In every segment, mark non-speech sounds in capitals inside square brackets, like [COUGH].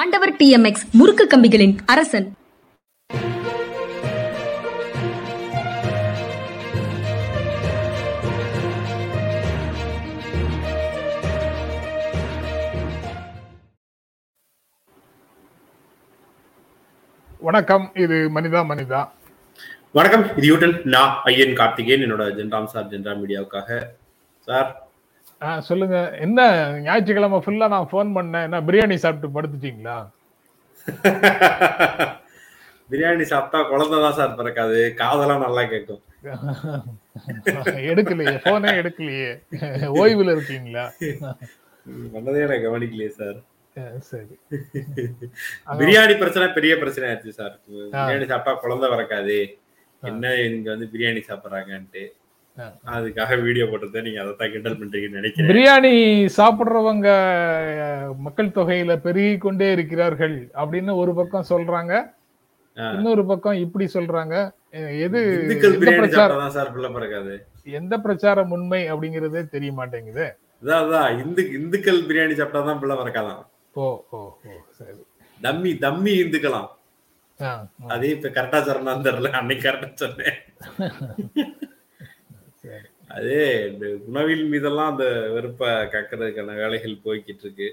ஆண்டவர் டிஎம்எக்ஸ் முறுக்கு கம்பிகளின் அரசன். வணக்கம் இது மனிதா மனிதா. வணக்கம் இது யூட்டன் நான் ஐயன் கார்த்திகேயன் என்னோட ஜென்ராம் சார் ஜென்ரா மீடியாவுக்காக. சார் ஆ, சொல்லுங்க. என்ன ஞாயிற்றுக்கிழமை ஃபுல்லா நான் ஃபோன் பண்ணேன். என்ன பிரியாணி சாப்பிட்டு படுத்துட்டீங்களா? [LAUGHS] பிரியாணி சாப்பிட்டா குழந்தை தான் சார் பிறக்காது. காதெல்லாம் நல்லா கேட்கும். [LAUGHS] எடுக்கலையே போனே எடுக்கலையே. [LAUGHS] ஓய்வுல இருக்கீங்களா? பண்ணதே எனக்கு கவனிக்கலையே சார். சரி. பிரியாணி பிரச்சனை பெரிய பிரச்சனை ஆயிடுச்சு சார். பிரியாணி சாப்பிட்டா குழந்தை பிறக்காது. என்ன இங்க வந்து பிரியாணி சாப்பிடுறாங்கன்ட்டு. அதுக்காக வீடியோ போட்டதை நீங்க அதை தான் கிண்டல் பண்றீங்கன்னு நினைக்கிறேன். பிரியாணி சாப்பிடுறவங்க மக்கள் தொகையில பெருகி கொண்டே இருக்கிறார்கள் அப்படின்னு ஒரு பக்கம் சொல்றாங்க. இன்னொரு பக்கம் இப்படி சொல்றாங்க. எது எந்த பிரச்சாரம் உண்மை அப்படிங்கறதே தெரிய மாட்டேங்குது. அதான் இந்து இந்துக்கள் பிரியாணி சாப்பிட்டா தான் பிள்ளை பிறக்காதான். ஓ ஓ ஓ சரி. தம்மி தம்மி இந்துக்கலாம். அதே இப்ப கரெக்டா சொன்னா தெரியல. அன்னைக்கு கரெக்டா சொன்னேன். [LAUGHS] அதே உணவில் மீதெல்லாம் அந்த வெறுப்பை கக்கிறதுக்கான வேலைகள் போய்கிட்டு இருக்கு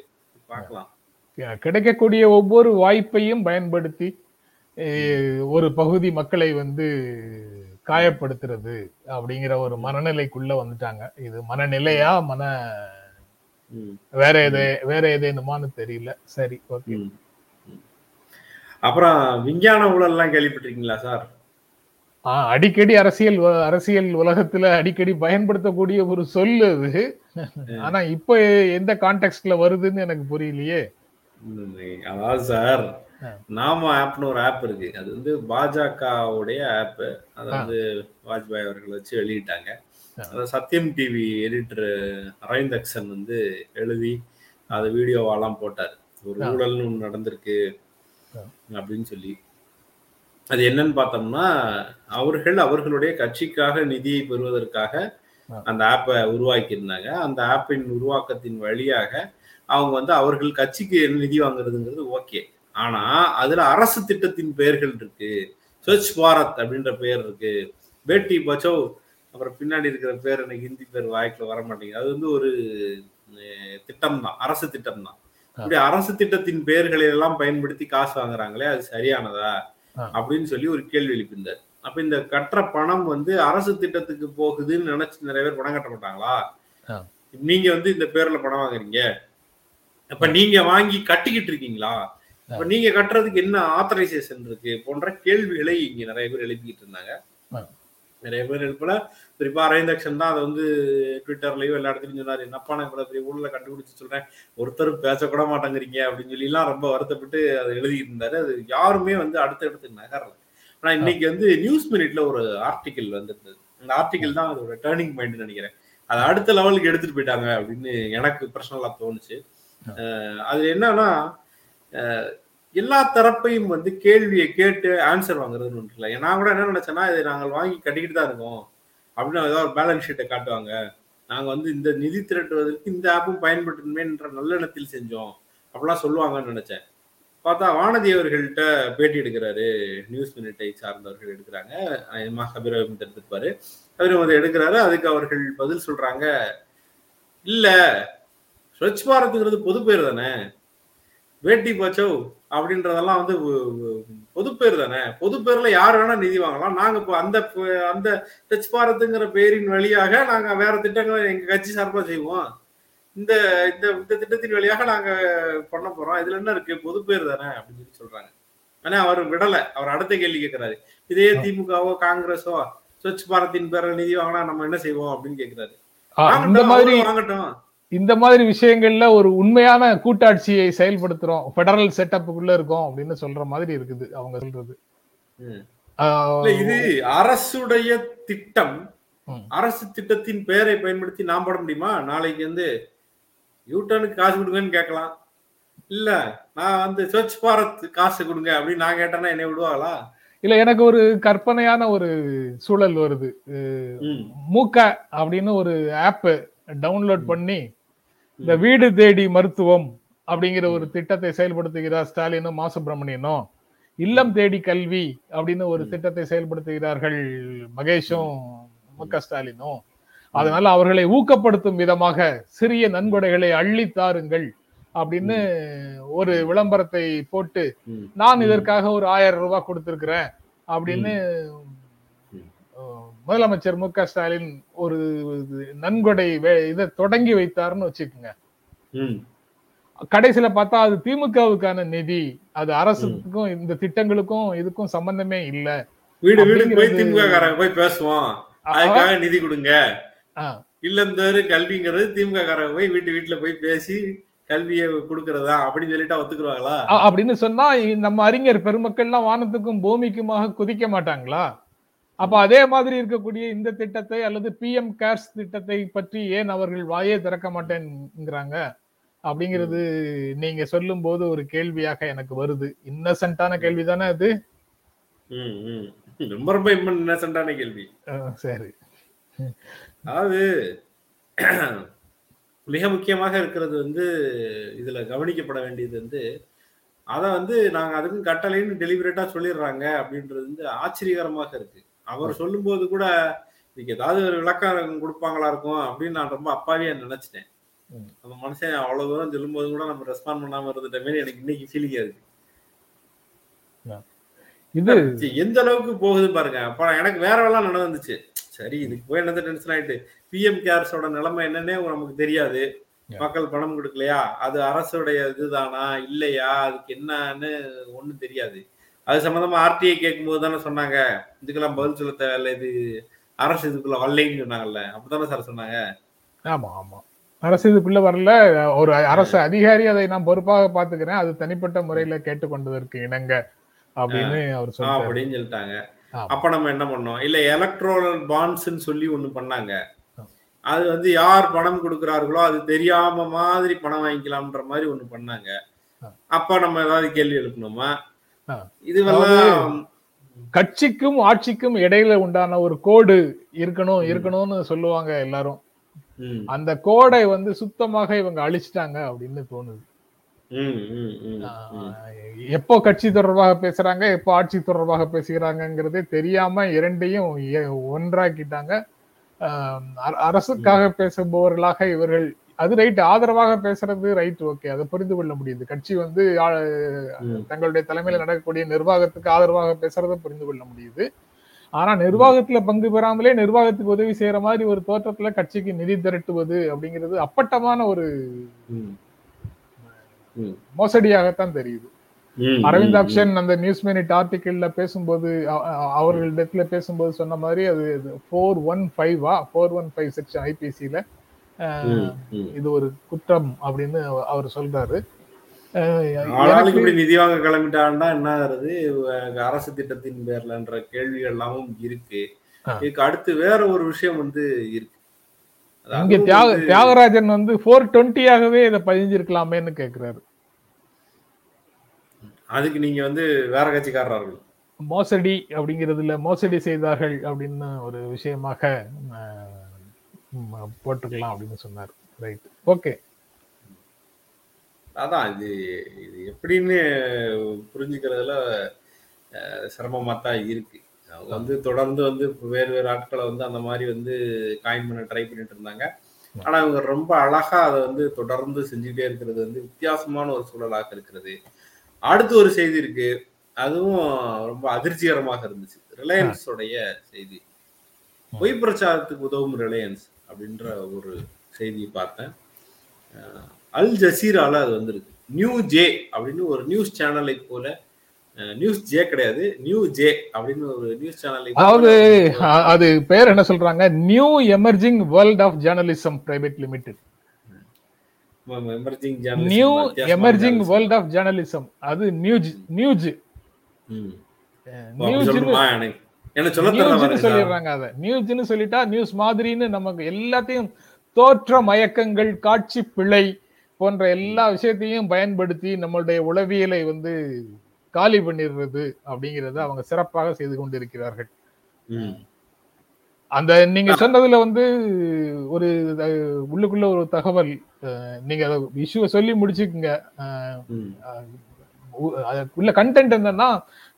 பார்க்கலாம் கிடைக்கக்கூடிய ஒவ்வொரு வாய்ப்பையும் பயன்படுத்தி ஒரு பகுதி மக்களை வந்து காயப்படுத்துறது அப்படிங்கிற ஒரு மனநிலைக்குள்ள வந்துட்டாங்க. இது மனநிலையா மன வேற எது வேற ஏதேனுமான்னு தெரியல. சரி ஓகே. அப்புறம் விஞ்ஞான ஊழல்லாம் கேள்விப்பட்டிருக்கீங்களா சார்? அடிக்கடி அரசியல் அரசியல் உலகத்துல அடிக்கடி பயன்படுத்தக்கூடிய ஒரு சொல் அது [LAUGHS] ஆனா இப்போ எந்த கான்டெக்ட்ல வருதுன்னு எனக்கு புரியலையே அதாவது சார். நாம ஆப்னு ஒரு ஆப் இருக்கு அது வந்து பாஜகவுடைய ஆப் அதை. வந்து வாஜ்பாய் அவர்கள் வச்சு வெளியிட்டாங்க ஆ. அதை சத்யம் டிவி எடிட்டர் அரவிந்த் அக்சன் வந்து எழுதி அதை வீடியோவாலாம் போட்டார் ஒரு. ஊழல்னு ஒன்று நடந்திருக்கு. அப்படின்னு சொல்லி அது என்னன்னு பார்த்தோம்னா அவர்கள் அவர்களுடைய கட்சிக்காக நிதியை பெறுவதற்காக. அந்த ஆப்பை உருவாக்கியிருந்தாங்க. அந்த ஆப்பின் உருவாக்கத்தின் வழியாக அவங்க வந்து அவர்கள் கட்சிக்கு நிதி வாங்குறதுங்கிறது ஓகே. ஆனா அதுல அரசு திட்டத்தின் பெயர்கள் இருக்கு. ஸ்வச் பாரத் அப்படின்ற பெயர் இருக்கு. பேட்டி பச்சோ அப்புறம் பின்னாடி இருக்கிற பேர் எனக்கு ஹிந்தி பேர் வாய்க்குள்ள வர மாட்டேங்குது. அது வந்து ஒரு திட்டம் தான் அரசு திட்டம் தான் இப்படி அரசு திட்டத்தின் பெயர்களை எல்லாம் பயன்படுத்தி காசு வாங்குறாங்களே அது சரியானதா. அப்படின்னு சொல்லி ஒரு கேள்வி எழுப்பியிருந்தார். அப்ப இந்த கட்டுற பணம் வந்து அரசு திட்டத்துக்கு போகுதுன்னு நினைச்சு நிறைய பேர் பணம் கட்ட மாட்டாங்களா. நீங்க வந்து இந்த பேர்ல பணம் வாங்குறீங்க. அப்ப நீங்க வாங்கி கட்டிக்கிட்டு இருக்கீங்களா? அப்ப நீங்க கட்டுறதுக்கு என்ன ஆத்தரைசேஷன் இருக்கு? போன்ற கேள்விகளை இங்க நிறைய பேர் எழுப்பிக்கிட்டு இருந்தாங்க. நிறைய பேர் எழுப்பல குறிப்பா அரவிந்தக்ஷன் தான் அதை வந்து ட்விட்டர்லயோ எல்லா இடத்துலயும் சொன்னாரு. என்னப்பா நான் இவ்வளவு பெரிய ஊழல கண்டுபிடிச்சு சொல்றேன்? ஒருத்தரும் பேசக்கூட மாட்டேங்கிறீங்க அப்படின்னு சொல்லி எல்லாம் ரொம்ப வருத்தப்பட்டு அதை எழுதிட்டு இருந்தாரு. அது யாருமே வந்து அடுத்த இடத்துக்கு நகரல. ஆனா இன்னைக்கு வந்து நியூஸ் மினிட்ல ஒரு ஆர்டிகிள் வந்திருந்தது. அந்த ஆர்டிகிள் தான் அதோட டேர்னிங் பாயிண்ட் நினைக்கிறேன். அதை அடுத்த லெவலுக்கு எடுத்துட்டு போயிட்டாங்க அப்படின்னு எனக்கு பர்சனலா தோணுச்சு. அஹ் அது என்னன்னா அஹ் எல்லா தரப்பையும் வந்து கேள்வியை கேட்டு ஆன்சர் வாங்குறதுன்னு ஒன்று இல்லை. நான் கூட என்ன நினைச்சேன்னா இதை நாங்கள் வாங்கி கட்டிக்கிட்டு தான் இருக்கோம். அப்படின்னு ஏதாவது ஒரு பேலன்ஸ் ஷீட்டை காட்டுவாங்க. நாங்கள் வந்து இந்த நிதி திரட்டுவதற்கு இந்த ஆப்பும் பயன்படுத்தணுமேன்ற நல்லெண்ணத்தில் செஞ்சோம். அப்படிலாம் சொல்லுவாங்கன்னு நினைச்சேன். பார்த்தா வானதி அவர்கள்ட்ட பேட்டி எடுக்கிறாரு. நியூஸ் மினிட்டை சார்ந்தவர்கள் எடுக்கிறாங்க. அஹ் கபீர் அஹமத் எடுத்துப்பாரு. எடுக்கிறாரு. அதுக்கு அவர்கள் பதில் சொல்றாங்க. இல்ல ஸ்வச் பாரத்ங்கிறது பொது பேர் தானே. வேட்டி பச்சோ அப்படின்றதெல்லாம் வந்து ஒ- ஒ- பொது பேர் தானே? பொது பேர்ல யார் வேணா நிதி வாங்கலாம். நாங்க இப்போ அந்த அந்த டச் பாரத்துங்கிற பேரின் வழியாக நாங்க வேற திட்டங்களை எங்க கட்சி சார்பா செய்வோம். இந்த இந்த இந்த திட்டத்தின் வழியாக நாங்க பண்ண போறோம். இதுல என்ன இருக்கு? பொது பேர் தானே அப்படின்னு சொல்லி சொல்றாங்க. ஆனா அவர் விடல. அவர் அடுத்த கேள்வி கேட்கிறாரு இதே திமுகவோ காங்கிரஸோ ஸ்வச் பாரத்தின் பேர்ல நிதி வாங்கினா நம்ம என்ன செய்வோம் அப்படின்னு கேட்கிறாரு அவரும் வாங்கட்டும். இந்த மாதிரி விஷயங்கள்ல ஒரு உண்மையான கூட்டாட்சியை செயல்படுத்துறோம். பெடரல் செட்டப்புக்குள்ள இருக்கோம் அப்படின்னு சொல்ற மாதிரி இருக்குது அவங்க சொல்றது. இது அரசுடைய திட்டம். அரசு திட்டத்தின் பெயரை பயன்படுத்தி நாம் போட முடியுமா? நாளைக்கு வந்து யூட்டனுக்கு காசு கொடுங்கன்னு கேட்கலாம். இல்ல நான் வந்து ஸ்வச் பாரத் காசு கொடுங்க அப்படின்னு நான் கேட்டேன்னா என்னை விடுவாங்களா? இல்ல எனக்கு ஒரு கற்பனையான ஒரு சூழல் வருது. மூக்க அப்படின்னு ஒரு ஆப் டவுன்லோட் பண்ணி இந்த வீடு தேடி மருத்துவம் அப்படிங்கிற ஒரு திட்டத்தை செயல்படுத்துகிறார் ஸ்டாலினும் மா சுப்பிரமணியனும் இல்லம் தேடி கல்வி அப்படின்னு ஒரு திட்டத்தை செயல்படுத்துகிறார்கள் மகேஷும் மு க ஸ்டாலினும். அதனால அவர்களை ஊக்கப்படுத்தும் விதமாக சிறிய நன்கொடைகளை அள்ளி தாருங்கள் அப்படின்னு ஒரு விளம்பரத்தை போட்டு. நான் இதற்காக ஒரு ஆயிரம் ரூபாய் கொடுத்திருக்கிறேன் அப்படின்னு முதலமைச்சர் மு க ஸ்டாலின் ஒரு நன்கொடை இதை தொடங்கி வைத்தாருன்னு வச்சுக்கோங்க. கடைசியில பார்த்தா அது திமுகவுக்கான நிதி அது அரசுக்கும் இந்த திட்டங்களுக்கும் இதுக்கும் சம்பந்தமே இல்ல. வீடு வீடு போய் திமுக போய் பேசுவோம். அதுக்காக நிதி கொடுங்க. இல்லந்தோறு கல்விங்கிறது திமுக காரங்க போய் வீட்டு வீட்டுல போய் பேசி கல்வியை கொடுக்கறதா அப்படின்னு சொல்லிட்டா ஒத்துக்குருவாங்களா? அ- அப்படின்னு சொன்னா நம்ம அறிஞர் பெருமக்கள்லாம் வானத்துக்கும் பூமிக்குமாக குதிக்க மாட்டாங்களா? அப்ப அதே மாதிரி இருக்கக்கூடிய இந்த திட்டத்தை அல்லது பிஎம் கேர்ஸ் திட்டத்தை பற்றி ஏன் அவர்கள் வாயே திறக்க மாட்டேங்கிறாங்க அப்படிங்கிறது நீங்க சொல்லும் போது ஒரு கேள்வியாக எனக்கு வருது. இன்னசென்ட்டான கேள்வி தானே அது? ம், ம். ரொம்ப ரொம்ப இன்னசென்டான கேள்வி. சரி. அதாவது மிக முக்கியமாக இருக்கிறது வந்து இதுல கவனிக்கப்பட வேண்டியது வந்து அதை வந்து நாங்க அதுக்கும் கட்டளைன்னு டெலிபரேட்டா சொல்லிடுறாங்க அப்படின்றது வந்து ஆச்சரியகரமாக இருக்கு. அவர் சொல்லும்போது கூட இதுக்கு ஏதாவது ஒரு விளக்கம் கொடுப்பாங்களா இருக்கும்? அப்படின்னு நான் ரொம்ப அப்பாவியா நினைச்சிட்டேன். அந்த மனுஷன் அவ்வளவு தூரம் சொல்லும்போது கூட நம்ம ரெஸ்பாண்ட் பண்ணாம இருந்துட்ட மாதிரி எனக்கு இன்னைக்கு இருக்கு. இது எந்த அளவுக்கு போகுது பாருங்க. அப்ப எனக்கு வேற எல்லாம் நடந்துச்சு. சரி இதுக்கு போய் என்னது டென்ஷன் ஆயிட்டு? பிஎம் கேர்ஸோட நிலைமை என்னன்னே நமக்கு தெரியாது. மக்கள் பணம் கொடுக்கலையா? அது அரசுடைய இதுதானா? இல்லையா? அதுக்கு என்னன்னு ஒண்ணும் தெரியாது. அது சம்பந்தமா ஆர்டிஐ கேட்கும்போது தானே சொன்னாங்க. இதுக்கெல்லாம் பதில் சொல்ல தேவையில்ல. இது அரசு இதுக்குள்ள வரலைன்னு சொன்னாங்கல்ல. அப்படித்தானே சார் சொன்னாங்க? ஆமா ஆமா. அரசு இதுக்குள்ள வரல. ஒரு அரசு அதிகாரி அதை நான் பொறுப்பாக பாத்துக்கிறேன் அது தனிப்பட்ட முறையில கேட்டுக்கொண்டதற்கு இணங்க அப்படின்னு அவர் சொல்றாரு. அப்படின்னு சொல்லிட்டாங்க. அப்ப நம்ம என்ன பண்ணோம்? இல்ல எலக்ட்ரோனல் பாண்ட்ஸ்ன்னு சொல்லி ஒண்ணு பண்ணாங்க. அது வந்து யார் பணம் கொடுக்குறார்களோ அது தெரியாம மாதிரி பணம் வாங்கிக்கலாம்ன்ற மாதிரி ஒண்ணு பண்ணாங்க. அப்ப நம்ம ஏதாவது கேள்வி எழுப்பணுமா. இதுவெல்லாம் கட்சிக்கும் ஆட்சிக்கும் இடையில உண்டான ஒரு கோடு இருக்கணும் இருக்கணும்னு சொல்லுவாங்க எல்லாரும். அந்த கோடை வந்து சுத்தமாக இவங்க அழிச்சிட்டாங்க அப்படின்னு தோணுது. எப்போ கட்சி தொடர்பாக பேசுறாங்க எப்போ ஆட்சி தொடர்பாக பேசுகிறாங்கங்கிறதே தெரியாம இரண்டையும் ஒன்றாக்கிட்டாங்க. அரசுக்காக பேசுபவர்களாக இவர்கள் அது ரைட் ஆதரவாக பேசுறது ரைட் ஓகே அதை புரிந்து கொள்ள முடியுது கட்சி வந்து. தங்களுடைய தலைமையில நடக்கக்கூடிய நிர்வாகத்துக்கு ஆதரவாக பேசுறதை புரிந்து கொள்ள முடியுது ஆனா நிர்வாகத்துல பங்கு பெறாமலே நிர்வாகத்துக்கு உதவி செய்யற மாதிரி ஒரு தோற்றத்துல கட்சிக்கு நிதி திரட்டுவது அப்படிங்கிறது அப்பட்டமான ஒரு. மோசடியாகத்தான் தெரியுது அரவிந்த் அப்ஷன் அந்த நியூஸ் மினிட் ஆர்டிக்கிள்ல பேசும்போது அ- அ- அவர்களிடத்துல பேசும்போது சொன்ன மாதிரி அது ஃபோர் ஒன் ஃபைவா ஃபோர் ஒன் ஃபைவ் செக்ஷன் ஐபிசியில. இது ஒரு குற்றம் அப்படின்னு அவ- அவர் சொல்றாரு. நிதி வாங்க கிளம்பிட்டான்னா என்ன ஆகுறது அரசு திட்டத்தின் பேர்லன்ற கேள்விகள் எல்லாமும் இருக்கு. இதுக்கு அடுத்து வேற ஒரு விஷயம் வந்து இருக்கு. அதாவது இங்க தியாக தியாகராஜன் வந்து ஃபோர் டுவெண்ட்டியாகவே இதை பதிஞ்சிருக்கலாமேன்னு கேக்குறாரு. அதுக்கு நீங்க வந்து வேற கட்சிக்காரர்கள். மோசடி அப்படிங்கிறதுல மோசடி செய்தார்கள் அப்படின்னு ஒரு விஷயமாக போட்டுக்கலாம் அப்படின்னு சொன்னார். ரைட் ஓகே அதான் இது இது எப்படின்னு புரிஞ்சுக்கிறதுல அஹ், சிரமமா தான் இருக்கு. அவங்க வந்து தொடர்ந்து வந்து வேறு வேறு ஆட்களை வந்து அந்த மாதிரி வந்து காயின் பண்ண ட்ரை பண்ணிட்டு இருந்தாங்க. ஆனா இவங்க ரொம்ப அழகா அதை வந்து தொடர்ந்து செஞ்சுட்டே இருக்கிறது வந்து வித்தியாசமான ஒரு சூழலாக இருக்கிறது. அடுத்து ஒரு செய்தி இருக்கு. அதுவும் ரொம்ப அதிர்ச்சிகரமாக இருந்துச்சு. ரிலையன்ஸ் உடைய செய்தி. பொய் பிரச்சாரத்துக்கு உதவும் ரிலையன்ஸ் அப்படின்ற ஒரு செய்தியை பார்த்தேன். அல் ஜசீரால அது வந்திருக்கு. நியூ ஜே அப்படின்னு ஒரு நியூஸ் சேனலை போல நியூஸ் ஜே கிடையாது நியூ ஜே அப்படின்னு ஒரு நியூஸ் சேனலை அதாவது அது பேர் என்ன சொல்றாங்க? New emerging world of journalism private limited. Emerging new emerging world of journalism. அது நியூஜ் நியூஜ் நியூஸ் சொல்லிடுறாங்க அத. நியூஸ்னு சொல்லிட்டா நியூஸ் மாதிரின்னு நமக்கு எல்லாத்தையும் தோற்ற மயக்கங்கள் காட்சி பிழை போன்ற எல்லா விஷயத்தையும் பயன்படுத்தி நம்மளுடைய உளவியலை வந்து காலி பண்ணிடுறது அப்படிங்கறத அவங்க சிறப்பாக செய்து கொண்டிருக்கிறார்கள். அந்த நீங்க சொன்னதுல வந்து ஒரு உள்ளுக்குள்ள ஒரு தகவல் நீங்க இஷ்யூவை சொல்லி முடிச்சுக்குங்க. அஹ், ம், உ- அதுக்குள்ள கண்டென்ட் என்னன்னா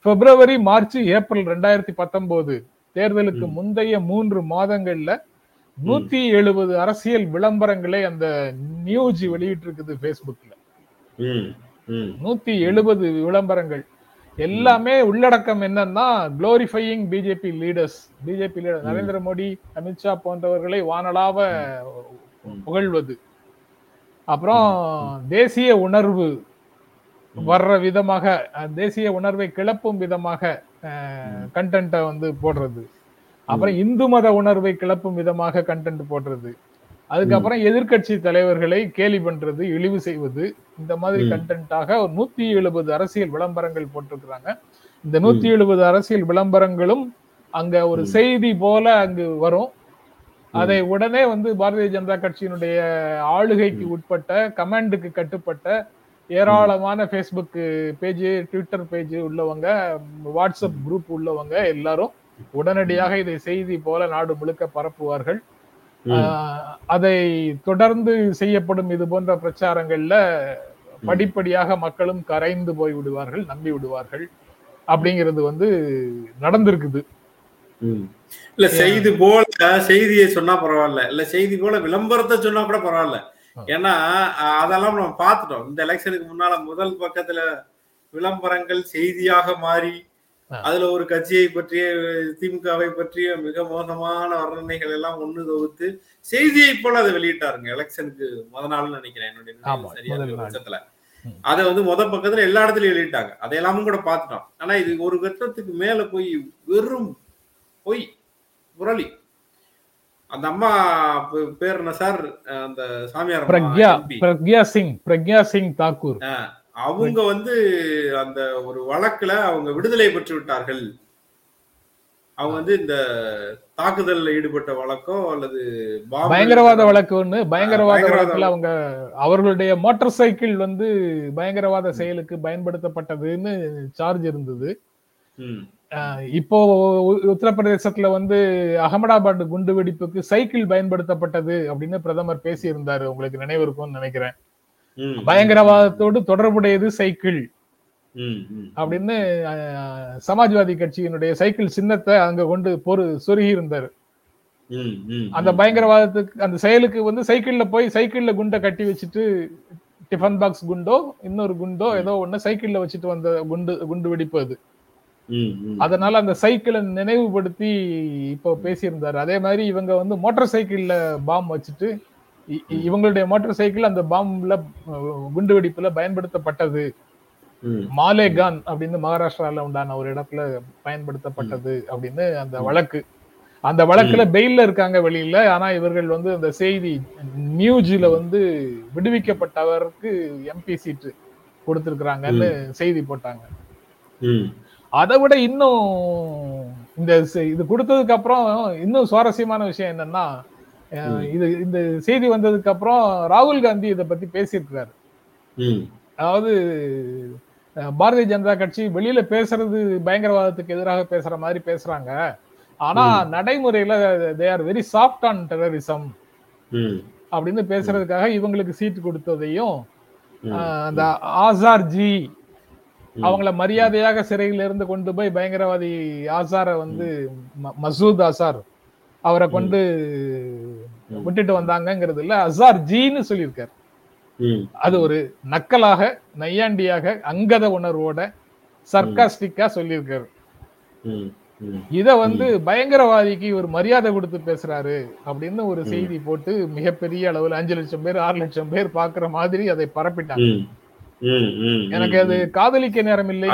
பிப்ரவரி மார்ச் ஏப்ரல் ரெண்டாயிரத்தி பத்தொன்பது தேர்தலுக்கு. முந்தைய மூன்று மாதங்கள்ல நூத்தி எழுபது அரசியல் விளம்பரங்களை அந்த நியூஸ் வெளியிட்டு இருக்குது ம், நூத்தி எழுபது விளம்பரங்கள். எல்லாமே உள்ளடக்கம் என்னன்னா குளோரிஃபையிங் BJP leaders BJP leader. Narendra Modi Amit Shah போன்றவர்களை வானளாவ ம். புகழ்வது. அப்புறம் தேசிய உணர்வு. வர்ற விதமாக தேசிய உணர்வை கிளப்பும் விதமாக கண்டென்ட்டை வந்து போடுறது. அப்புறம் இந்து மத உணர்வை கிளப்பும் விதமாக கண்டென்ட் போடுறது. அதுக்கப்புறம் எதிர்க்கட்சி தலைவர்களை கேலி பண்றது இழிவு செய்வது. இந்த மாதிரி. கண்டென்ட்டாக ஒரு நூத்தி எழுபது அரசியல் விளம்பரங்கள் போட்டிருக்கிறாங்க. இந்த நூத்தி எழுபது அரசியல் விளம்பரங்களும் அங்க ஒரு. செய்தி போல அங்கு வரும். அதை உடனே வந்து பாரதிய ஜனதா கட்சியினுடைய ஆளுகைக்கு உட்பட்ட கமாண்டுக்கு கட்டுப்பட்ட ஏராளமான ஃபேஸ்புக் பேஜ் ட்விட்டர் பேஜ் உள்ளவங்க வாட்ஸ்அப் குரூப் உள்ளவங்க எல்லாரும் உடனடியாக இதை செய்தி போல நாடு முழுக்க பரப்புவார்கள். அதை தொடர்ந்து செய்யப்படும் இது போன்ற பிரச்சாரங்கள்ல படிப்படியாக மக்களும் கரைந்து போய் விடுவார்கள் நம்பி விடுவார்கள் அப்படிங்கிறது வந்து நடந்திருக்குது. இல்ல செய்தி போல செய்தியை சொன்னா பரவாயில்ல. இல்ல செய்தி போல விளம்பரத்தை சொன்னா கூட பரவாயில்ல. ஏன்னா அதெல்லாம் நம்ம பார்த்துட்டோம். இந்த எலெக்ஷனுக்கு முன்னால முதல் பக்கத்துல விளம்பரங்கள் செய்தியாக மாறி. அதுல ஒரு கட்சியை பற்றிய திமுகவை பற்றிய மிக மோசமான வர்ணனைகள் எல்லாம் ஒண்ணு தொகுத்து செய்தியை போல அதை வெளியிட்டாருங்க. எலெக்ஷனுக்கு முத நாள்னு நினைக்கிறேன். என்னுடைய நினைவு ஆமா, சரியா முதல் இருக்கிற நாள். பட்சத்துல. அதை வந்து முத பக்கத்துல எல்லா இடத்துலயும் வெளியிட்டாங்க. அதை எல்லாமும் கூட பார்த்துட்டோம். ஆனா இது ஒரு கட்டத்துக்கு மேல போய் வெறும் பொய் புரளி. அந்த அம்மா பேர் என்ன சார்? அந்த சாமியார் பிரக்யா. பிரக்யா சிங் பிரக்யா சிங் தாக்கூர். அவங்க வந்து அந்த ஒரு வழக்குல அவங்க விடுதலை பெற்று விட்டார்கள். அவங்க வந்து இந்த தாக்குதல்ல ஈடுபட்ட வழக்கோ அல்லது பயங்கரவாத வழக்கு ஒண்ணு பயங்கரவாத வழக்குல அவங்க அவர்களுடைய மோட்டார் சைக்கிள் வந்து பயங்கரவாத செயலுக்கு பயன்படுத்தப்பட்டதுன்னு சார்ஜ் இருந்தது. இப்போ உத்தரப்பிரதேசத்துல வந்து அகமதாபாத் குண்டு வெடிப்புக்கு சைக்கிள் பயன்படுத்தப்பட்டது அப்படின்னு பிரதமர் பேசியிருந்தாரு. உங்களுக்கு நினைவு இருக்கும்னு நினைக்கிறேன் பயங்கரவாதத்தோடு தொடர்புடையது சைக்கிள். அப்படின்னு சமாஜ்வாதி கட்சியினுடைய சைக்கிள் சின்னத்தை அங்க கொண்டு பொறு சொருகி இருந்தாரு அந்த பயங்கரவாதத்துக்கு அந்த செயலுக்கு வந்து சைக்கிள்ல போய் சைக்கிள்ல குண்டை கட்டி வச்சுட்டு டிஃபன் பாக்ஸ் குண்டோ இன்னொரு குண்டோ ஏதோ ஒண்ணு சைக்கிள்ல வச்சுட்டு வந்த குண்டு குண்டு வெடிப்பு அது. அதனால அந்த சைக்கிளை நினைவுபடுத்தி இப்போ பேசியிருந்தாரு. அதே மாதிரி இவங்க வந்து மோட்டார் சைக்கிள்ல பாம் வச்சுட்டு இவங்களுடைய மோட்டார் சைக்கிள் அந்த பாம்ல குண்டு வெடிப்புல பயன்படுத்தப்பட்டது. மாலேகான் அப்படின்னு மகாராஷ்டிரால உண்டான ஒரு இடத்துல பயன்படுத்தப்பட்டது அப்படின்னு அந்த வழக்கு. அந்த வழக்குல பெயில்ல இருக்காங்க வெளியில. ஆனா இவர்கள் வந்து அந்த செய்தி நியூஸ்ல வந்து விடுவிக்கப்பட்டவருக்கு எம்பி சீட்டு கொடுத்திருக்கிறாங்கன்னு செய்தி போட்டாங்க. அதை விட இன்னும் இந்த இது கொடுத்ததுக்கு அப்புறம் இன்னும் சுவாரஸ்யமான விஷயம் என்னன்னா இது இந்த செய்தி வந்ததுக்கு அப்புறம் ராகுல் காந்தி இதை பத்தி பேசியிருக்கிறாரு. அதாவது பாரதிய ஜனதா கட்சி வெளியில பேசுறது பயங்கரவாதத்துக்கு எதிராக பேசுற மாதிரி பேசுறாங்க. ஆனா நடைமுறையில they are very soft on terrorism அப்படின்னு பேசுறதுக்காக இவங்களுக்கு சீட்டு கொடுத்ததையும் அந்த ஆசார் ஜி. அவங்கள மரியாதையாக சிறையில இருந்து கொண்டு போய் பயங்கரவாதி ஆசார வந்து மசூத் ஆசார் அவரை கொண்டு விட்டுட்டு வந்தாங்கங்கிறதுல அசார் ஜின்னு சொல்லியிருக்காரு. அது ஒரு நக்கலாக நையாண்டியாக அங்கத உணர்வோட சர்க்காஸ்டிக்கா சொல்லியிருக்காரு. இத வந்து பயங்கரவாதிக்கு ஒரு மரியாதை கொடுத்து பேசுறாரு அப்படின்னு ஒரு செய்தி போட்டு மிகப்பெரிய அளவுல அஞ்சு லட்சம் பேர் ஆறு லட்சம் பேர் பாக்குற மாதிரி அதை பரப்பிட்டாங்க. எனக்கு அது காதலிக்க நேரம் இல்லை.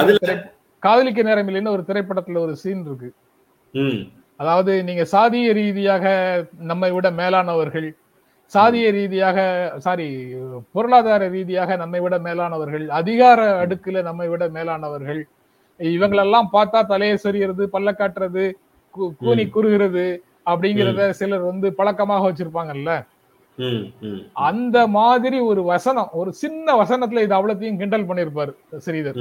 காதலிக்க நேரம் இல்லைன்னு ஒரு திரைப்படத்துல ஒரு சீன் இருக்கு. அதாவது நீங்க சாதிய ரீதியாக நம்மை விட மேலானவர்கள் சாதிய ரீதியாக சாரி பொருளாதார ரீதியாக நம்மை விட மேலானவர்கள் அதிகார அடுக்குல நம்மை விட மேலானவர்கள் இவங்களெல்லாம் பார்த்தா தலையை சொறியறது பல்ல காட்டுறது கூனி குறுகிறது அப்படிங்கிறத சிலர் வந்து பழக்கமாக வச்சிருப்பாங்கல்ல. அந்த மாதிரி ஒரு வசனம் ஒரு சின்ன வசனத்துல இது அவ்வளத்தையும் கிண்டல் பண்ணியிருப்பாரு ஸ்ரீதர்.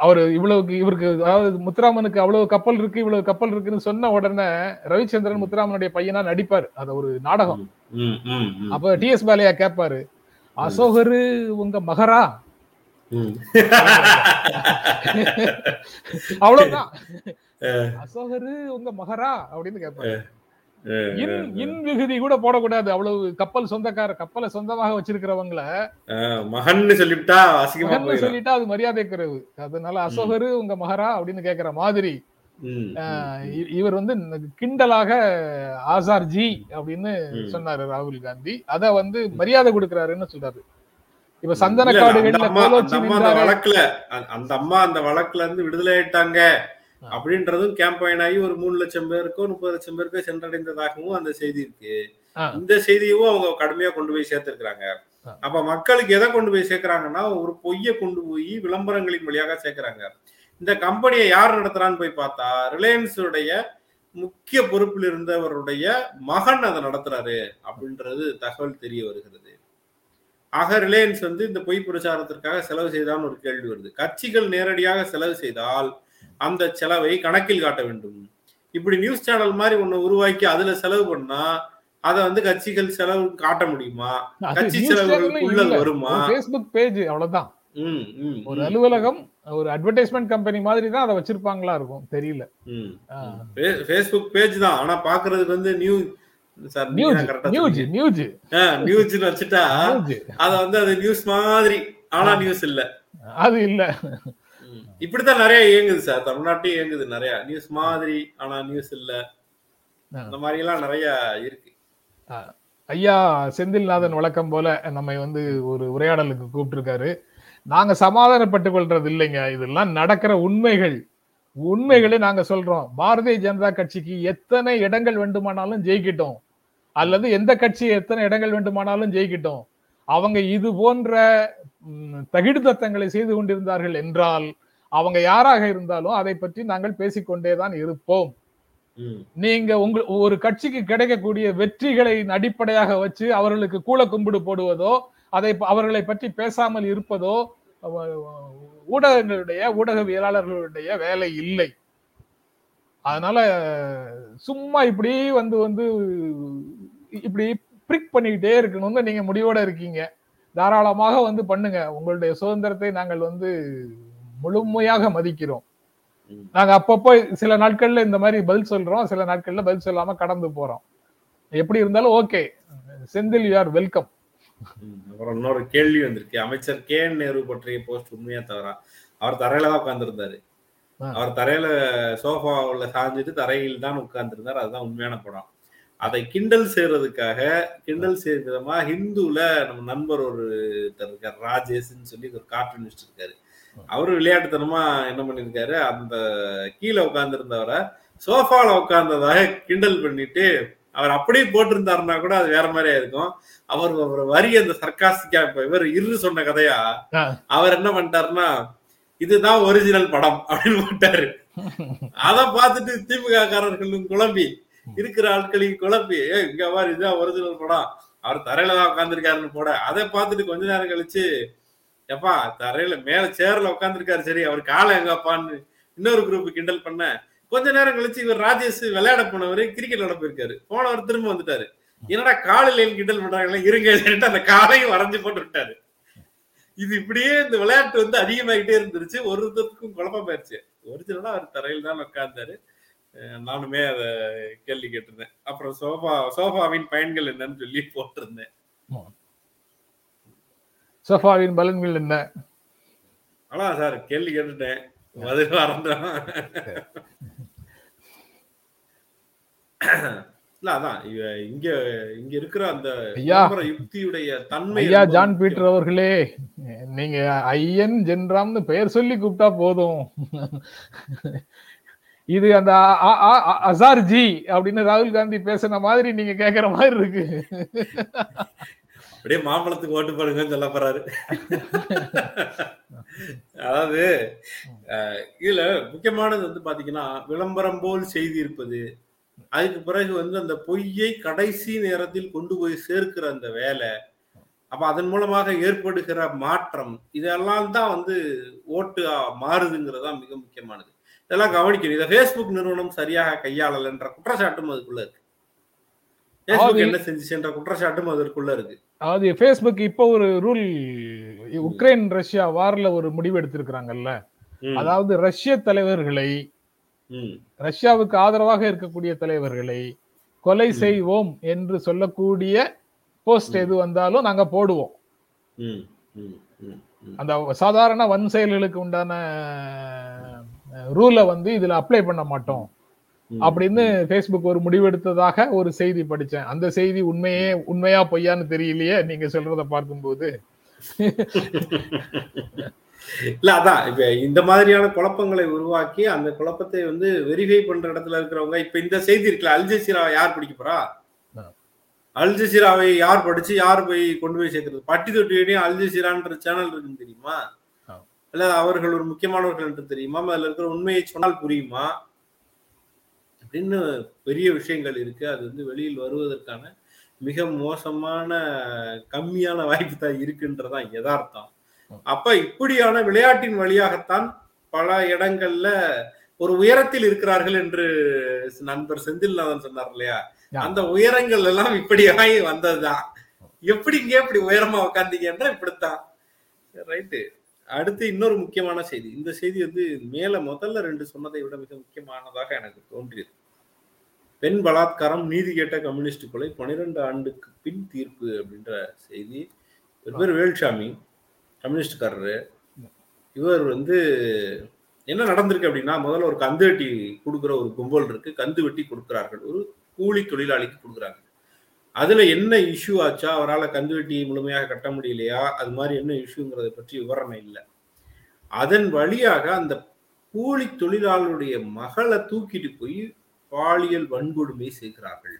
அவரு இவ்வளவுக்கு இவருக்கு அதாவது முத்துராமனுக்கு அவ்வளவு கப்பல் இருக்கு இவ்வளவு கப்பல் இருக்குன்னு சொன்ன உடனே ரவிச்சந்திரன் முத்துராமனுடைய பையனா நடிப்பாரு. அது ஒரு நாடகம். அப்ப டி எஸ் பாலையா கேட்பாரு அசோகரு உங்க மகரா. அவ்வளவுதான். அசோகரு உங்க மகரா? அப்படின்னு கேட்பாரு. இன் இன் விகுதி கூட போடக்கூடாது. அவ்வளவு கப்பல் சொந்தக்கார கப்பலை சொந்தமாக வச்சிருக்கிறவங்கள மகன்னு போயிடும் சொல்லிட்டா அது மரியாதை குறைவு அதனால அசோகரு உங்க மகரா அப்படின்னு கேக்குற மாதிரி இவர் வந்து கிண்டலாக ஆசார் ஜி அப்படின்னு. சொன்னாரு ராகுல் காந்தி. அத வந்து மரியாதை கொடுக்கறாருன்னு சொல்றாரு. இப்ப சந்தன காடுகள்ல அம்மா- அந்த வழக்குல அந்த- அம்மா அந்த வழக்குல இருந்து விடுதலை ஆயிட்டாங்க. அப்படின்றதும் கேம்பெயின் ஆகி ஒரு மூணு லட்சம் பேருக்கோ முப்பது லட்சம் பேருக்கோ சென்றடைந்ததாகவும் அந்த செய்தி இருக்கு. இந்த செய்தியும் அவங்க கடுமையா கொண்டு போய் சேர்த்திருக்கிறாங்க. அப்ப மக்களுக்கு எதை கொண்டு போய் சேர்க்கறாங்கன்னா ஒரு பொய்யை கொண்டு போய் விளம்பரங்களின் வழியாக சேர்க்கறாங்க. இந்த கம்பெனியை யார் நடத்துறான்னு போய் பார்த்தா ரிலையன்ஸ் உடைய முக்கிய பொறுப்பில் இருந்தவருடைய மகன் அதை நடத்துறாரு அப்படின்றது தகவல் தெரிய வருகிறது. ஆக ரிலையன்ஸ் வந்து இந்த பொய் பிரச்சாரத்திற்காக செலவு செய்தான்னு ஒரு கேள்வி வருது. கட்சிகள் நேரடியாக செலவு செய்தால் அந்த செலவை கணக்கில் காட்ட வேண்டும். இப்படி நியூஸ் சேனல் மாதிரி ஒண்ணு உருவாக்கி அதுல செலவு பண்ணா அதை வந்து கட்சிகள் செலவு காட்ட முடியுமா? கட்சி இல்ல. வருமா? Facebook பேஜ் அவ்வளவுதான். ஒரு அலுவலகம் ஒரு அட்வர்டைஸ்மெண்ட் கம்பெனி மாதிரி தான் அதை வச்சிருப்பாங்களா இருக்கும்? தெரியல. ஃபேஸ்புக் பேஜ் தான். ஆனா பாக்குறதுக்கு வந்து new sir news news news நியூஸ்னு வச்சுட்டா அத வந்து அது நியூஸ் மாதிரி. ஆனா நியூஸ் இல்ல. அது இல்ல. இப்படித்தான் நிறைய இயங்குது சார். தமிழ்நாட்டையும் இயங்குது நிறைய. நியூஸ் மாதிரி ஆனா நியூஸ் இல்ல. அந்த மாதிரி எல்லாம் நிறைய இருக்கு. ஐயா செந்தில்நாதன் வழக்கம் போல நம்மை வந்து ஒரு உரையாடலுக்கு கூப்பிட்டிருக்காரு. நாங்க சமாதானப்பட்டுக் கொள்றது இல்லைங்க. இதெல்லாம் நடக்கிற உண்மைகள். உண்மைகளை நாங்க சொல்றோம். பாரதிய ஜனதா கட்சிக்கு எத்தனை இடங்கள் வேண்டுமானாலும் ஜெயிக்கட்டும். அல்லது எந்த கட்சி எத்தனை இடங்கள் வேண்டுமானாலும் ஜெயிக்கட்டும். அவங்க இது போன்ற ம், தகிடுதத்தங்களை செய்து கொண்டிருந்தார்கள் என்றால் அவங்க யாராக இருந்தாலும் அதை பற்றி நாங்கள் பேசிக்கொண்டேதான் இருப்போம். நீங்க உங்க ஒரு கட்சிக்கு கிடைக்கக்கூடிய வெற்றிகளை அடிப்படையாக வச்சு அவர்களுக்கு கூல கும்பிடு போடுவதோ அதை அவர்களை பற்றி பேசாமல் இருப்பதோ ஊடகங்களுடைய ஊடகவியலாளர்களுடைய வேலை இல்லை. அதனால சும்மா இப்படி வந்து வந்து இப்படி பிரிக் பண்ணிக்கிட்டே இருக்கணும்னு நீங்க முடிவோட இருக்கீங்க. தாராளமாக வந்து பண்ணுங்க. உங்களுடைய சுதந்திரத்தை நாங்கள் வந்து முழுமையாக மதிக்கிறோம். நாங்க அப்பப்போ சில நாட்கள்ல இந்த மாதிரி பதில் சொல்றோம் சில நாட்கள்ல பதில் சொல்லாம கடந்து போறோம். எப்படி இருந்தாலும் okay. Senthil you are welcome. அப்புறம் இன்னொரு கேள்வி வந்திருக்கு. அமைச்சர் கே என் நேரு பற்றிய போஸ்ட் உண்மையா தவறா? அவர் தரையில தான் உட்கார்ந்திருந்தாரு. அவர் தரையில சோஃபாவுல சாஞ்சிட்டு தரையில் தான் உட்கார்ந்திருந்தார். அதுதான் உண்மையான படம். அதை கிண்டல் செய்யறதுக்காக கிண்டல் செய்யற விதமா ஹிந்துல நம்ம நண்பர் ஒருத்தர் இருக்கார் ராஜேஷ்னு சொல்லி ஒரு கார்ட்டூனிஸ்ட் இருக்காரு. அவரு விளையாட்டுத்தனமா என்ன பண்ணிருக்காரு? அந்த கீழே உட்கார்ந்திருந்தவரை சோஃபால உட்கார்ந்ததாக கிண்டல் பண்ணிட்டு அவர் அப்படியே போட்டிருந்தாருன்னா கூட அது வேற மாதிரியா இருக்கும். அவர் ஒரு வரி அந்த சர்க்காஸ்டிக்கா இப்ப இவர் இரு சொன்ன கதையா. அவர் என்ன பண்ணிட்டாருன்னா இதுதான் ஒரிஜினல் படம் அப்படின்னு போட்டாரு. அத பார்த்துட்டு திமுக காரர்களும் குழம்பி இருக்கிற ஆட்களையும் குழப்பி "ஏய், இங்க பாரு இதுதான் ஒரிஜினல் படம். அவர் தரையில தான் உட்காந்துருக்காருன்னு போட. அதை பார்த்துட்டு கொஞ்ச நேரம் கழிச்சு எப்பா தரையில மேல சேர்ல உட்காந்துருக்காரு சரி அவர் காலை எங்கப்பான்னு இன்னொரு குரூப் கிண்டல் பண்ண கொஞ்ச நேரம் கழிச்சு இவர் ராஜேஷ் விளையாட போனவர் கிரிக்கெட் விளையாட போயிருக்காரு. போனவர் திரும்ப வந்துட்டாரு. என்னடா காலையில கிண்டல் பண்றாங்களா இருங்க அந்த காலையும் வரைஞ்சு போட்டு விட்டாரு. இது இப்படியே இந்த விளையாட்டு வந்து அதிகமாகிட்டே இருந்துருச்சு. ஒருத்தருக்கும் குழப்பம் போயிருச்சு ஒரிஜினலா அவர் தரையில் தான் உட்கார்ந்தாரு. நானுமே அதை கேள்வி கேட்டிருந்தேன். அப்புறம் சோஃபா சோஃபாவின் பயன்கள் என்னன்னு சொல்லி போட்டிருந்தேன். சோஃபாவின் பலன்கள் என்ன? ஆனா சார் கேள்வி கேட்டுட்டேன். பதில் மறந்துடும் இல்ல அதான். இவ- இங்க இங்க இருக்கிற அந்த ஐயா. விளம்பர யுக்தியுடைய தன்மை ஐயா ரொம்ப ஜான். பீட்டர் அவர்களே நீங்க ஐயன் ஜென்ராம்னு பெயர் சொல்லி கூப்பிட்டா போதும். இது அந்த அ- அ- அ- அ- அசார் ஜி அப்படின்னு ராகுல் காந்தி பேசின மாதிரி நீங்க கேக்குற மாதிரி இருக்கு. அப்படியே மாம்பழத்துக்கு ஓட்டு போடுங்கன்னு சொல்ல போறாரு. அதாவது இதுல முக்கியமானது வந்து பாத்தீங்கன்னா விளம்பரம் போல் செய்தி இருப்பது அதுக்கு பிறகு வந்து அந்த பொய்யை கடைசி நேரத்தில் கொண்டு போய் சேர்க்கிற அந்த வேலை அப்ப அதன் மூலமாக ஏற்படுகிற மாற்றம் இதெல்லாம் தான் வந்து ஓட்டு மாறுதுங்கிறது தான் மிக முக்கியமானது. இதெல்லாம் கவனிக்கணும். இதை ஃபேஸ்புக் நிறுவனம் சரியாக கையாளலைன்ற குற்றச்சாட்டும் அதுக்குள்ள இருக்கு. என்ன செஞ்சுச்சுன்ற குற்றச்சாட்டும் அதற்குள்ள இருக்கு. அதாவது ஃபேஸ்புக் இப்போ ஒரு ரூல் உக்ரைன் ரஷ்யா வார்ல ஒரு முடிவு எடுத்திருக்கிறாங்கல்ல. அதாவது ரஷ்ய தலைவர்களை ரஷ்யாவுக்கு ஆதரவாக இருக்கக்கூடிய தலைவர்களை கொலை செய்வோம் என்று சொல்லக்கூடிய போஸ்ட் எது வந்தாலும் நாங்க போடுவோம். அந்த சாதாரண வன் செயல்களுக்கு உண்டான ரூலை வந்து இதுல அப்ளை பண்ண மாட்டோம். அப்படின்னு ஃபேஸ்புக் ஒரு முடிவெடுத்ததாக ஒரு செய்தி படிச்சேன் அந்த செய்தி உண்மையே உண்மையா பொய்யான்னு தெரியலையே நீங்க சொல்றத பார்க்கும்போது. இல்ல அதான். இப்ப இந்த மாதிரியான குழப்பங்களை உருவாக்கி அந்த குழப்பத்தை வந்து வெரிஃபை பண்ற இடத்துல இருக்கிறவங்க இப்ப இந்த செய்தி இருக்குல்ல அல் ஜசீரா யார் படிக்க போறா? ஆ. அல் ஜசீராவை யார் படிச்சு யார் போய் கொண்டு போய் சேர்க்கறது? பட்டி தொட்டியடியும் அல் ஜசீரான்ற சேனல் இருக்குன்னு தெரியுமா? ஆ. அல்ல அவர்கள் ஒரு முக்கியமானவர்கள் என்று தெரியுமா? அதுல இருக்கிற உண்மையை சொன்னால் புரியுமா? அப்படின்னு பெரிய விஷயங்கள் இருக்கு. அது வந்து வெளியில் வருவதற்கான மிக மோசமான கம்மியான வாய்ப்பு தான் இருக்குன்றதான் யதார்த்தம். அப்ப இப்படியான விளையாட்டின் வழியாகத்தான் பல இடங்கள்ல ஒரு உயரத்தில் இருக்கிறார்கள் என்று நண்பர் செந்தில்நாதன் சொன்னார் இல்லையா. அந்த உயரங்கள் எல்லாம் இப்படியாகி வந்ததுதான். எப்படிங்க இப்படி உயரமா உட்காந்தீங்கன்னா இப்படித்தான். ரைட்டு. அடுத்து இன்னொரு முக்கியமான செய்தி. இந்த செய்தி வந்து மேல முதல்ல ரெண்டு சொன்னதை விட மிக முக்கியமானதாக எனக்கு தோன்றியது. பெண் பலாத்காரம் நீதி கேட்ட கம்யூனிஸ்ட் கொலை பனிரெண்டு ஆண்டுக்கு பின் தீர்ப்பு அப்படின்ற செய்தி. இவர் பேர் வேல்சாமி கம்யூனிஸ்ட்காரரு. இவர் வந்து என்ன நடந்திருக்கு அப்படின்னா முதல்ல ஒரு கந்து வெட்டி கொடுக்குற ஒரு கும்பல் இருக்கு. கந்து வெட்டி கொடுக்குறார்கள். ஒரு கூலி தொழிலாளிக்கு கொடுக்குறாங்க. அதுல என்ன இஷ்யூ ஆச்சா? அவரால் கந்து வெட்டி முழுமையாக கட்ட முடியலையா? அது மாதிரி என்ன இஷ்யூங்கிறத பற்றி விவரணை இல்லை. அதன் வழியாக அந்த கூலி தொழிலாளருடைய மகளை தூக்கிட்டு போய் பாலியல் வன்கொடுமை செய்கிறார்கள்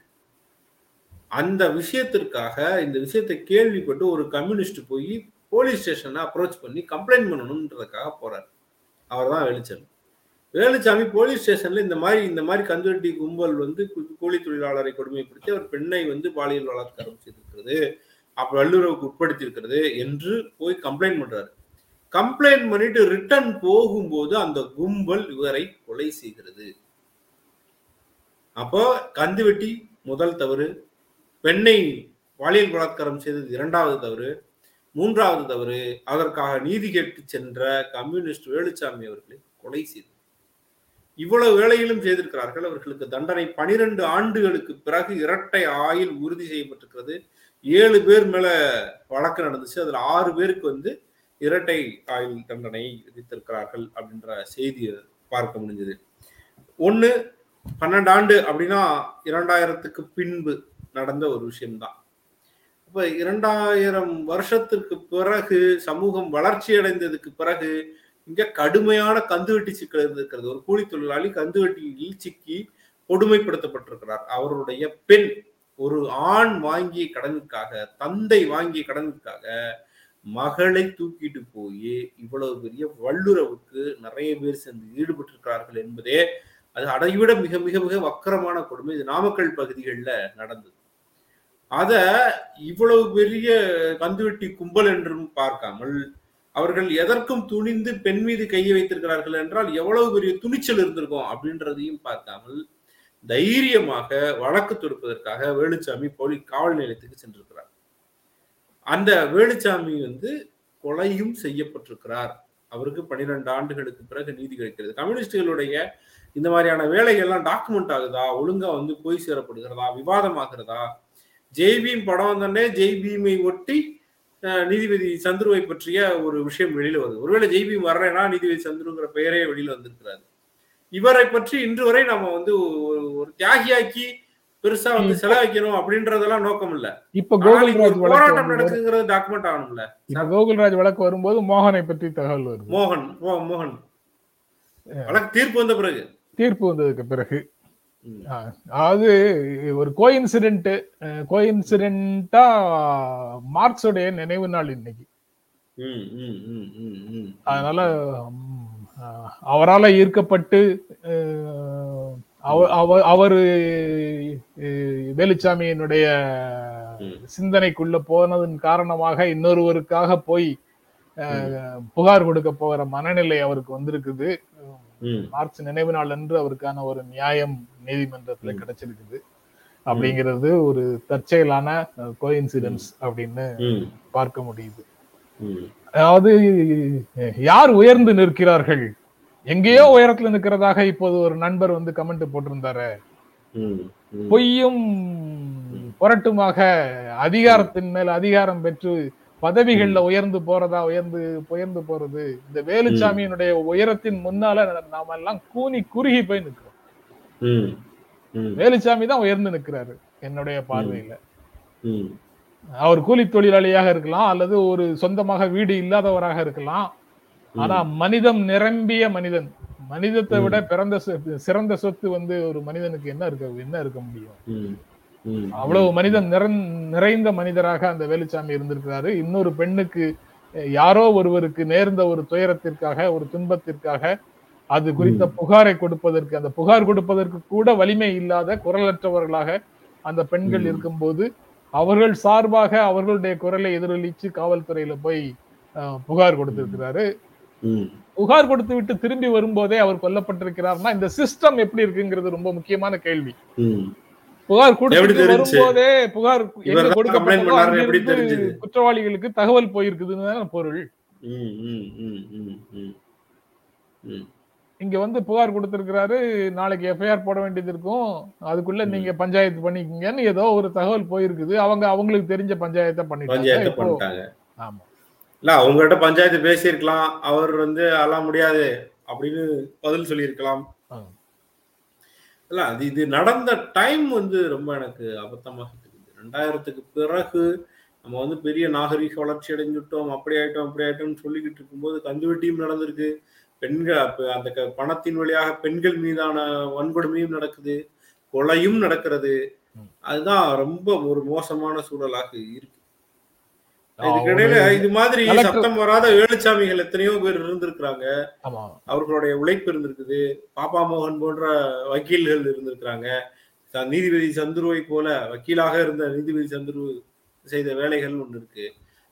அந்த விஷயத்திற்காக இந்த விஷயத்தை கேள்விப்பட்டு ஒரு கம்யூனிஸ்ட் போய் போலீஸ் ஸ்டேஷனை அப்ரோச் பண்ணி கம்ப்ளைண்ட் பண்ணணுன்றதுக்காக போறாரு. அவர் தான் வேலுச்சாமி வேலுச்சாமி போலீஸ் ஸ்டேஷன்ல இந்த மாதிரி இந்த மாதிரி கந்துவட்டி கும்பல் வந்து கூலி தொழிலாளரை கொடுமைப்படுத்தி அவர் பெண்ணை வந்து பாலியல் வளர்க்க செய்திருக்கிறது அப்ப வல்லுறவுக்கு உட்படுத்தியிருக்கிறது என்று போய் கம்ப்ளைண்ட் பண்றாரு. கம்ப்ளைண்ட் பண்ணிட்டு ரிட்டர்ன் போகும்போது அந்த கும்பல் இவரை கொலை செய்கிறது. அப்போ கந்துவெட்டி முதல் தவறு பெண்ணை பாலியல் பலாத்காரம் செய்தது இரண்டாவது தவறு மூன்றாவது தவறு அதற்காக நீதி கேட்டு சென்ற கம்யூனிஸ்ட் வேலுச்சாமி அவர்களை கொலை செய்தது. இவ்வளவு வேலையிலும் செய்திருக்கிறார்கள் அவர்களுக்கு தண்டனை பனிரெண்டு ஆண்டுகளுக்கு பிறகு இரட்டை ஆயில் உறுதி செய்யப்பட்டிருக்கிறது. ஏழு பேர் மேல வழக்கு நடந்துச்சு அதுல ஆறு பேருக்கு வந்து இரட்டை ஆயுள் தண்டனை விதித்திருக்கிறார்கள் அப்படின்ற செய்தியை பார்க்க முடிஞ்சது. ஒன்று பன்னெண்டு ஆண்டு அப்படின்னா இரண்டாயிரத்துக்கு பின்பு நடந்த ஒரு விஷயம்தான். அப்ப இரண்டாயிரம் வருஷத்திற்கு பிறகு சமூகம் வளர்ச்சி அடைந்ததுக்கு பிறகு இங்க கடுமையான கந்துவெட்டி சிக்கல் இருந்திருக்கிறது. ஒரு கூலி தொழிலாளி கந்துவெட்டியில் சிக்கி கொடுமைப்படுத்தப்பட்டிருக்கிறார். அவருடைய பெண் ஒரு ஆண் வாங்கிய கடனுக்காக தந்தை வாங்கிய கடனுக்காக மகளை தூக்கிட்டு போய் இவ்வளவு பெரிய வல்லுறவுக்கு நிறைய பேர் சேர்ந்து ஈடுபட்டிருக்கிறார்கள் என்பதே அது அதைவிட மிக மிக மிக வக்கரமான கொடுமை. இது நாமக்கல் பகுதிகளில் நடந்தது. அத இவ்வளவு பெரிய கந்துவெட்டி கும்பல் என்றும் பார்க்காமல் அவர்கள் எதற்கும் துணிந்து பெண் மீது கையை வைத்திருக்கிறார்கள் என்றால் எவ்வளவு பெரிய துணிச்சல் இருந்திருக்கும் அப்படின்றதையும் பார்க்காமல் தைரியமாக வழக்கு தொடுப்பதற்காக வேலுச்சாமி போலி காவல் நிலையத்துக்கு சென்றிருக்கிறார். அந்த வேலுச்சாமி வந்து கொலையும் செய்யப்பட்டிருக்கிறார். அவருக்கு பன்னிரெண்டு ஆண்டுகளுக்கு பிறகு நீதி கிடைக்கிறது. கம்யூனிஸ்டுகளுடைய இந்த மாதிரியான வேலைகள்லாம் டாக்குமெண்ட் ஆகுதா? ஒழுங்கா வந்து போய் சேரப்படுகிறதா? விவாதமாகிறதா? ஜெய்பீம் படம் வந்தோடனே ஜெய்பீமை ஒட்டி நீதிபதி சந்துருவை பற்றிய ஒரு விஷயம் வெளியில வருது. ஒருவேளை ஜெய்பீம் வர்றேன்னா நீதிபதி சந்துருங்கிற பெயரே வெளியில வந்திருக்கிறாரு. இவரை பற்றி இன்று வரை நம்ம வந்து ஒரு ஒரு தியாகியாக்கி பெருசா வந்து செலவழிக்கணும் அப்படின்றதெல்லாம் நோக்கம் இல்ல. இப்ப கோகுல்ராஜ் போராட்டம் நடக்குங்கிறது டாக்குமெண்ட் ஆகணும்ல. கோகுல்ராஜ் வழக்கு வரும்போது மோகனை பற்றி தகவல் வருது. மோகன் மோகன். வழக்கு தீர்ப்பு வந்த பிறகு. தீர்ப்பு வந்ததுக்கு பிறகு. அதாவது ஒரு கோயின்சிடென்ட் கோயின்சிடென்ட்டா மார்க்ஸோடைய நினைவு நாள் இன்னைக்கு. அதனால அவரால ஈர்க்கப்பட்டு அவரு வேலுச்சாமியினுடைய. சிந்தனைக்குள்ள போனதன் காரணமாக இன்னொருவருக்காக போய் புகார் கொடுக்க போகிற மனநிலை அவருக்கு வந்திருக்குது. மார்ச் நினைவு நாள் அன்று அவருக்கான ஒரு நியாயம் நீதிமன்றத்துல கிடைச்சிருக்குது. அப்படிங்கிறது ஒரு தற்செயலான கோயின்சிடன்ஸ் அப்படின்னு பார்க்க முடியுது. அதாவது யார் உயர்ந்து நிற்கிறார்கள்? எங்கேயோ உயரத்துல நிற்கிறதாக இப்போது ஒரு நண்பர் வந்து கமெண்ட் போட்டிருந்தாரு. பொய்யும் புரட்டுமாக அதிகாரத்தின் மேல் அதிகாரம் பெற்று பதவிகள்ல உயர்ந்து போறதா உயர்ந்து உயர்ந்து போறது இந்த வேலுச்சாமியினுடைய உயரத்தின் முன்னால நாம எல்லாம் கூனி குறுகி போய் நிற்கிறோம் வேலுச்சாமி தான் உயர்ந்து நிற்கிறாரு என்னுடைய பார்வையில. அவர் கூலி தொழிலாளியாக இருக்கலாம் அல்லது ஒரு சொந்தமாக வீடு இல்லாதவராக இருக்கலாம். ஆனா மனிதம் நிரம்பிய மனிதன். மனிதத்தை விட பிறந்த சிறந்த சொத்து வந்து ஒரு மனிதனுக்கு என்ன இருக்க என்ன இருக்க முடியும்? அவ்வளவு மனிதன் நிறந் நிறைந்த மனிதராக அந்த வேலுச்சாமி இருந்திருக்கிறாரு. இன்னொரு பெண்ணுக்கு யாரோ ஒருவருக்கு நேர்ந்த ஒரு துயரத்திற்காக ஒரு துன்பத்திற்காக அது குறித்த புகாரை கொடுப்பதற்கு அந்த புகார் கொடுப்பதற்கு கூட வலிமை இல்லாத குரலற்றவர்களாக அந்த பெண்கள். இருக்கும்போது அவர்கள் சார்பாக அவர்களுடைய குரலை எதிரொலிச்சு காவல்துறையில போய் புகார் கொடுத்திருக்கிறாரு. புகார் கொடுத்து விட்டு திரும்பி வரும்போதே அவர் கொல்லப்பட்டிருக்கிறார்னா இந்த சிஸ்டம் எப்படி இருக்குங்கிறது ரொம்ப முக்கியமான கேள்வி. புகார் கொடுத்து? வரும்போதே புகார் கொடுக்கப்பட்டதோ? குற்றவாளிகளுக்கு தகவல் போயிருக்குதுன்னு தானே பொருள் இங்க வந்து புகார் கொடுத்திருக்கிறாரு நாளைக்கு எஃப்ஐஆர் போட வேண்டியது இருக்கும். அதுக்குள்ள நீங்க பஞ்சாயத்து பண்ணிக்கங்கன்னு ஏதோ ஒரு தகவல் போயிருக்குது. அவங்க அவங்களுக்கு தெரிஞ்ச பஞ்சாயத்தை பண்ணிட்டாங்க. ஆமா. இல்ல அவங்ககிட்ட பஞ்சாயத்து பேசியிருக்கலாம். அவர் வந்து அதெல்லாம் முடியாது. அப்படின்னு பதில் சொல்லியிருக்கலாம். இல்ல அது இது நடந்த டைம் வந்து ரொம்ப எனக்கு அபத்தமாக தெரியுது. ரெண்டாயிரத்துக்கு பிறகு நம்ம வந்து பெரிய நாகரிக வளர்ச்சி அடைஞ்சுட்டோம் அப்படி ஆயிட்டோம் அப்படி ஆயிட்டோம்னு சொல்லிக்கிட்டு இருக்கும்போது கந்துவட்டியும் நடந்திருக்கு. பெண்கள் அந்த பணத்தின் வழியாக பெண்கள் மீதான வன்கொடுமையும் நடக்குது கொலையும் நடக்கிறது. அதுதான் ரொம்ப ஒரு மோசமான சூழலாக இருக்கு. இதுக்கிடையில இது மாதிரி சத்தம் வராத வேலுச்சாமிகள் எத்தனையோ பேர் இருந்திருக்கிறாங்க. அவர்களுடைய உழைப்பு இருந்திருக்குது. பாப்பா மோகன் போன்ற வக்கீல்கள் இருந்திருக்கிறாங்க. நீதிபதி சந்துருவை போல வக்கீலாக இருந்த நீதிபதி சந்துரு செய்த வேலைகள் ஒன்று இருக்கு.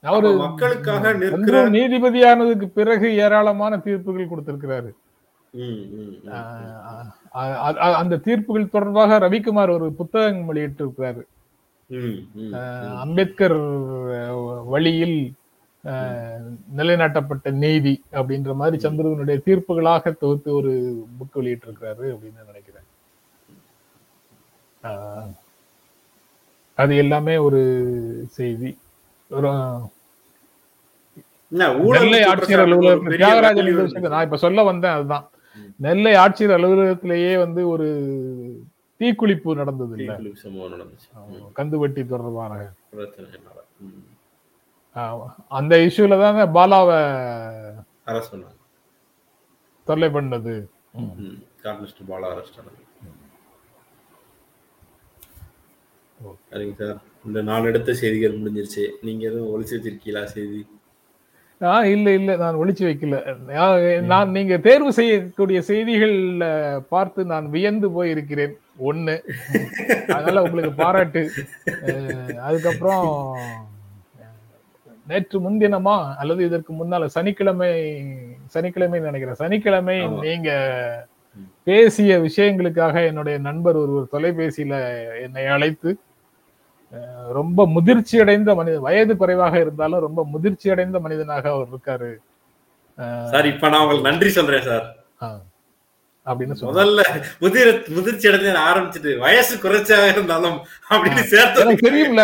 அவரு மக்களுக்காக நிற்கிற நீதிபதியானதுக்கு பிறகு ஏராளமான தீர்ப்புகள் கொடுத்திருக்கிறாரு. அந்த தீர்ப்புகள் தொடர்பாக ரவிக்குமார் ஒரு புத்தகம் வெளியிட்டு இருக்கிறாரு அம்பேத்கர் வழியில் நிலைநாட்டப்பட்ட நீதி அப்படின்ற மாதிரி சந்திரனுடைய தீர்ப்புகளாக தொகுத்து ஒரு புக் வெளியிட்டு இருக்காரு அப்படின்னு நினைக்கிறேன். அது எல்லாமே ஒரு செய்தி. நெல்லை ஆட்சியர் அலுவலகத்தில் தியாகராஜன் நான் இப்ப சொல்ல வந்தேன் அதுதான். நெல்லை ஆட்சியர் அலுவலகத்திலேயே வந்து ஒரு தீக்குளிப்பு நடந்தது இல்ல ம், கந்துவட்டி தொடர்பான. அந்த இஷ்யூல தான் பாலாவை தொல்லை பண்ணது. பாலா அரெஸ்ட் சரிங்க சார். இந்த நாலு எடுத்த செய்திகள் முடிஞ்சிருச்சு. நீங்க எதுவும் ஒளிச்சு வச்சிருக்கீங்களா செய்தி? ஆ இல்ல இல்ல நான் ஒளிச்சு வைக்கல. நான் நீங்க தேர்வு செய்யக்கூடிய செய்திகள்ல பார்த்து நான் வியந்து போயிருக்கிறேன். ஒண்ணு. அதனால உங்களுக்கு பாராட்டு. அதுக்கப்புறம் நேற்று முன்தினமா அல்லது இதற்கு முன்னால சனிக்கிழமை சனிக்கிழமை நினைக்கிறேன். சனிக்கிழமை. நீங்க. பேசிய விஷயங்களுக்காக என்னுடைய நண்பர் ஒருவர் தொலைபேசியில என்னை அழைத்து ரொம்ப முதிர்ச்சி அடைந்த மனிதன் வயது குறைவாக இருந்தாலும் ரொம்ப முதிர்ச்சி அடைந்த மனிதனாக அவர் இருக்காரு. சார் இப்ப நான் உங்களுக்கு நன்றி சொல்றேன் சார். அப்படின்னு முதல்ல முதிர் முதிர்ச்சி அடைஞ்சு ஆரம்பிச்சுட்டு வயசு குறைச்சாக இருந்தாலும் அப்படின்னு சேர்த்து தெரியும்ல.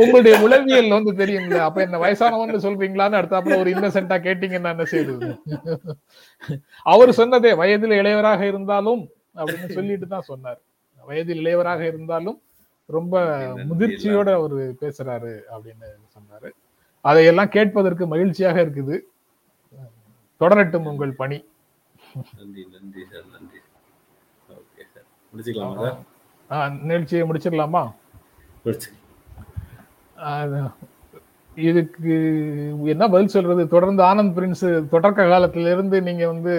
உங்களுடைய உளவியல் வந்து தெரியும்ல. அப்ப என்ன வயசானவன்னு சொல்றீங்களான்னு அடுத்தாப்புல ஒரு இன்னசென்ட்டா கேட்டீங்கன்னா என்ன செய்யுது அவர் சொன்னதே வயதில் இளையவராக இருந்தாலும் அப்படின்னு சொல்லிட்டு தான் சொன்னார். வயதில் இளையவராக இருந்தாலும் ரொம்ப முதிர்ச்சியோட அவர் பேசுறாரு அப்படின்னு சொன்னாரு. அதையெல்லாம் கேட்பதற்கு மகிழ்ச்சியாக இருக்குது. தொடரட்டும் உங்கள் பணி. நன்றி நன்றி சார் நன்றி. Okay sir. முடிச்சுக்கலாமா சார்? ஆஹ், நிகழ்ச்சியை முடிச்சிடலாமா? இதுக்கு என்ன பதில் சொல்றது? தொடர்ந்து ஆனந்த் பிரின்ஸ் தொடக்க காலத்துல இருந்து நீங்க வந்து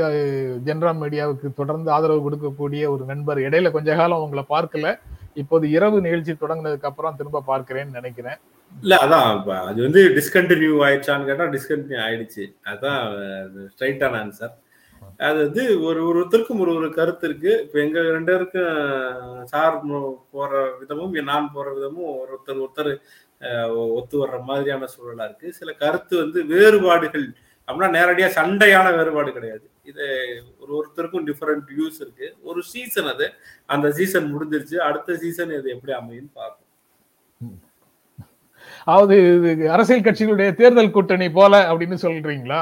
ஜென்ரா மீடியாவுக்கு தொடர்ந்து ஆதரவு கொடுக்கக்கூடிய ஒரு நண்பர். இடையில கொஞ்ச காலம் உங்களை பார்க்கல. இப்போது இரவு நிகழ்ச்சி தொடங்கினதுக்கு அப்புறம் திரும்ப பார்க்கிறேன்னு நினைக்கிறேன். இல்ல அதான் அது வந்து டிஸ்கண்டினியூ ஆயிடுச்சான்னு கேட்டா டிஸ்கண்டினியூ ஆயிடுச்சு. அதான் ஸ்ட்ரைட்டான ஆன்சர் அது வந்து ஒரு ஒருத்தருக்கும் ஒரு ஒரு கருத்து இருக்கு. இப்ப எங்க ரெண்டு பேருக்கும் சார் போற விதமும் நான் போற விதமும் ஒருத்தர் ஒருத்தர் ஒத்து வர்ற மாதிரியான சூழலா இருக்கு. சில கருத்து வந்து வேறுபாடுகள் அப்படின்னா நேரடியா சண்டையான வேறுபாடு கிடையாது. இது ஒரு ஒருத்தருக்கும் டிஃபரெண்ட் வியூஸ் இருக்கு. ஒரு சீசன் அது. அந்த சீசன் முடிஞ்சிருச்சு. அடுத்த சீசன் இது எப்படி அமையும்னு பார்ப்போம். அதாவது அரசியல் கட்சிகளுடைய தேர்தல் கூட்டணி போல அப்படின்னு சொல்றீங்களா?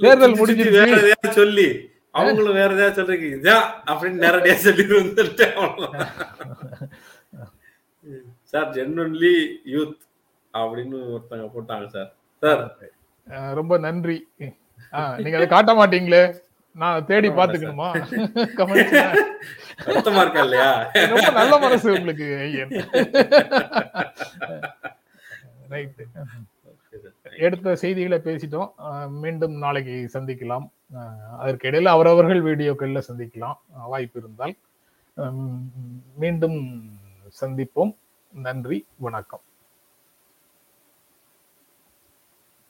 தேர்தல் முடிஞ்சிருச்சு. வேற எதையாவது சொல்லி அவங்களும் வேற எதையாவது சொல்றீங்க. இதான் அப்படின்னு நேரடியா சொல்லி வந்துட்டு [LAUGHS] சார் ஜென்வன்லி யூத் அப்படின்னு ஒருத்தங்க போட்டாங்க சார். சார் ரொம்ப நன்றி. நீங்க அதை காட்ட மாட்டீங்களே? நான் தேடி பாத்துக்கணுமா. வருத்தமா இருக்கா இல்லையா? ரொம்ப நல்ல மனசு உங்களுக்கு ஐயன். ரைட் எடுத்த செய்திகளை பேசிட்டோம். மீண்டும் நாளைக்கு சந்திக்கலாம். அதற்கு இடையில அவரவர்கள் வீடியோக்கள்ல சந்திக்கலாம். வாய்ப்பு இருந்தால். மீண்டும் சந்திப்போம். நன்றி வணக்கம்.